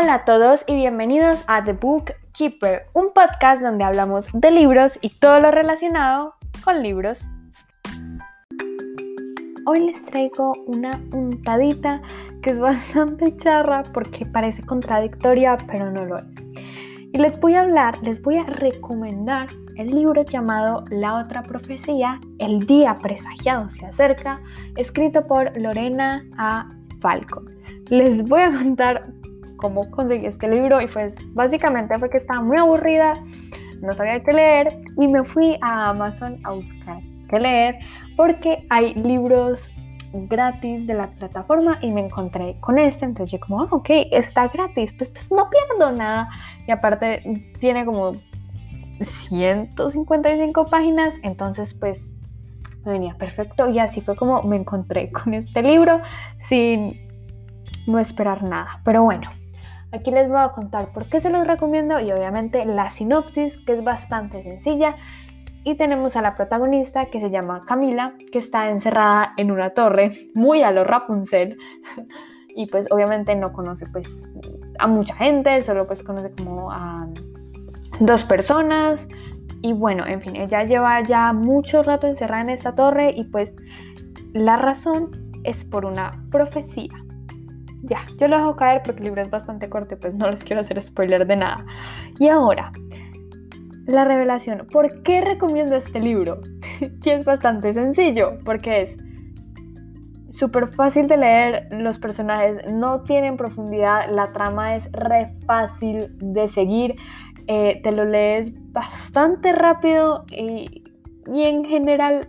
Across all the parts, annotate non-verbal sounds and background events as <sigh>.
Hola a todos y bienvenidos a The Book Keeper, un podcast donde hablamos de libros y todo lo relacionado con libros. Hoy les traigo una untadita que es <laughs> bastante charra porque parece contradictoria, pero no lo es. Y les voy a hablar, les voy a recomendar el libro llamado La otra profecía, El día presagiado se acerca, escrito por Lorena A. Falcon. Les voy a contar cómo conseguí este libro y pues básicamente fue que estaba muy aburrida, no sabía qué leer y me fui a Amazon a buscar qué leer porque hay libros gratis de la plataforma y me encontré con este, entonces yo como, ah, ok, está gratis, pues, pues no pierdo nada. Y aparte tiene como 155 páginas, entonces pues me venía perfecto y así fue como me encontré con este libro sin no esperar nada. Pero bueno, aquí les voy a contar por qué se los recomiendo y obviamente la sinopsis que es bastante sencilla. Y tenemos a la protagonista que se llama Camila, que está encerrada en una torre, muy a lo Rapunzel. <laughs> y pues obviamente no conoce pues a mucha gente, solo pues conoce como a dos personas. Y bueno, en fin, ella lleva ya mucho rato encerrada en esta torre y pues la razón es por una profecía. Ya, yo lo dejo caer porque el libro es bastante corto pues no les quiero hacer spoiler de nada. Y ahora, la revelación. ¿Por qué recomiendo este libro? <laughs> que es bastante sencillo, porque es súper fácil de leer, los personajes no tienen profundidad, la trama es re fácil de seguir, eh, te lo lees bastante rápido y en general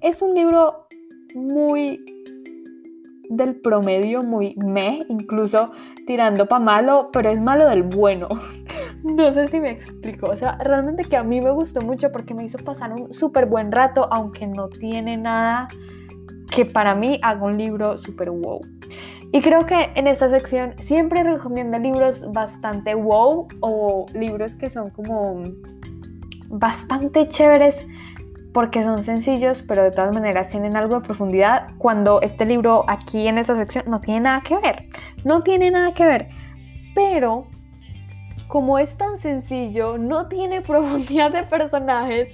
es un libro muy del promedio, muy me, incluso tirando para malo, pero es malo del bueno. <laughs> no sé si me explico. O sea, realmente que a mí me gustó mucho porque me hizo pasar un súper buen rato, aunque no tiene nada que para mí haga un libro súper wow. Y creo que en esta sección siempre recomiendo libros bastante wow o libros que son como bastante chéveres porque son sencillos, pero de todas maneras tienen algo de profundidad, cuando este libro aquí en esta sección no tiene nada que ver. No tiene nada que ver. Pero como es tan sencillo, no tiene <laughs> profundidad de personajes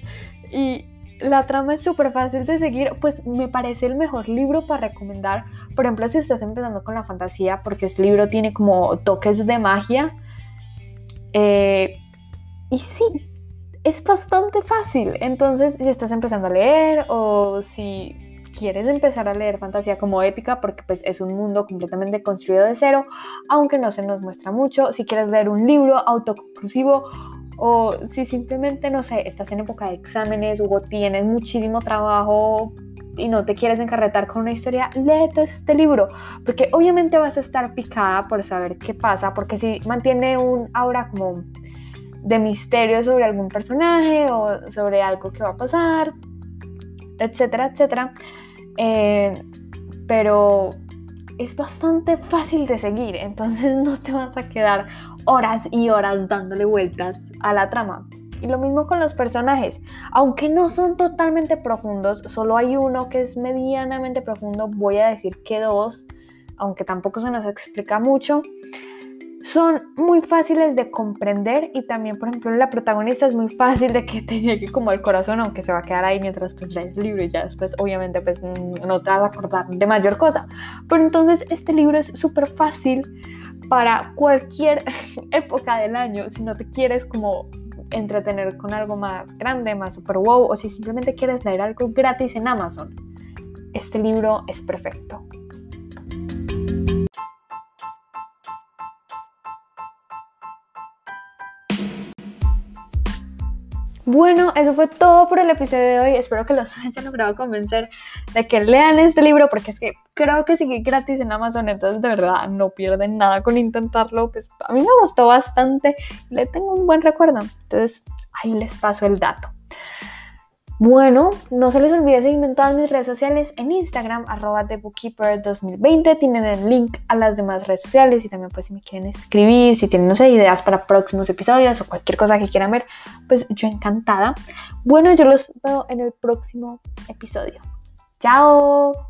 y la trama es súper fácil de seguir, pues me parece el mejor libro para recomendar. Por ejemplo, si estás empezando con la fantasía, porque este libro tiene como toques de magia. Eh, y sí, es bastante fácil. Entonces, si estás empezando a leer o si quieres empezar a leer fantasía como épica, porque pues es un mundo completamente construido de cero, aunque no se nos muestra mucho, si quieres leer un libro autoconclusivo o si simplemente, no sé, estás en época de exámenes o tienes muchísimo trabajo y no te quieres encarretar con una historia, léete este libro, porque obviamente vas a estar picada por saber qué pasa, porque si mantiene un aura como de misterio sobre algún personaje o sobre algo que va a pasar, etcétera, etcétera. Eh, pero es bastante fácil de seguir, entonces <laughs> no te vas a quedar horas y horas dándole vueltas a la trama. Y lo mismo con los personajes, aunque no son totalmente profundos, solo hay uno que es medianamente profundo, voy a decir que dos, aunque tampoco se nos explica mucho. Son muy fáciles de comprender y también, por ejemplo, la protagonista es muy fácil de que te <laughs> llegue como al corazón, aunque se va a quedar ahí mientras pues lees el libro y ya después obviamente pues no te vas a acordar de mayor cosa. Pero entonces este libro es súper fácil para cualquier <laughs> época del año, si no te quieres como entretener con algo más grande, más super wow, o si simplemente quieres leer algo gratis en Amazon. Este libro es perfecto. Bueno, eso fue todo por el episodio de hoy. Espero que los <laughs> hayan logrado convencer de que lean este libro, porque es que creo que sigue gratis en Amazon, entonces de verdad no pierden nada con intentarlo. Pues a mí me gustó bastante, le tengo un buen recuerdo. Entonces ahí les paso el dato. Bueno, no se les olvide seguirme en todas mis redes sociales, en Instagram, arroba TheBookkeeper2020, tienen el link a las demás redes sociales y también pues si me quieren escribir, si tienen, no sé, ideas para próximos episodios o cualquier cosa que quieran ver, pues yo encantada. Bueno, yo los veo en el próximo episodio. ¡Chao!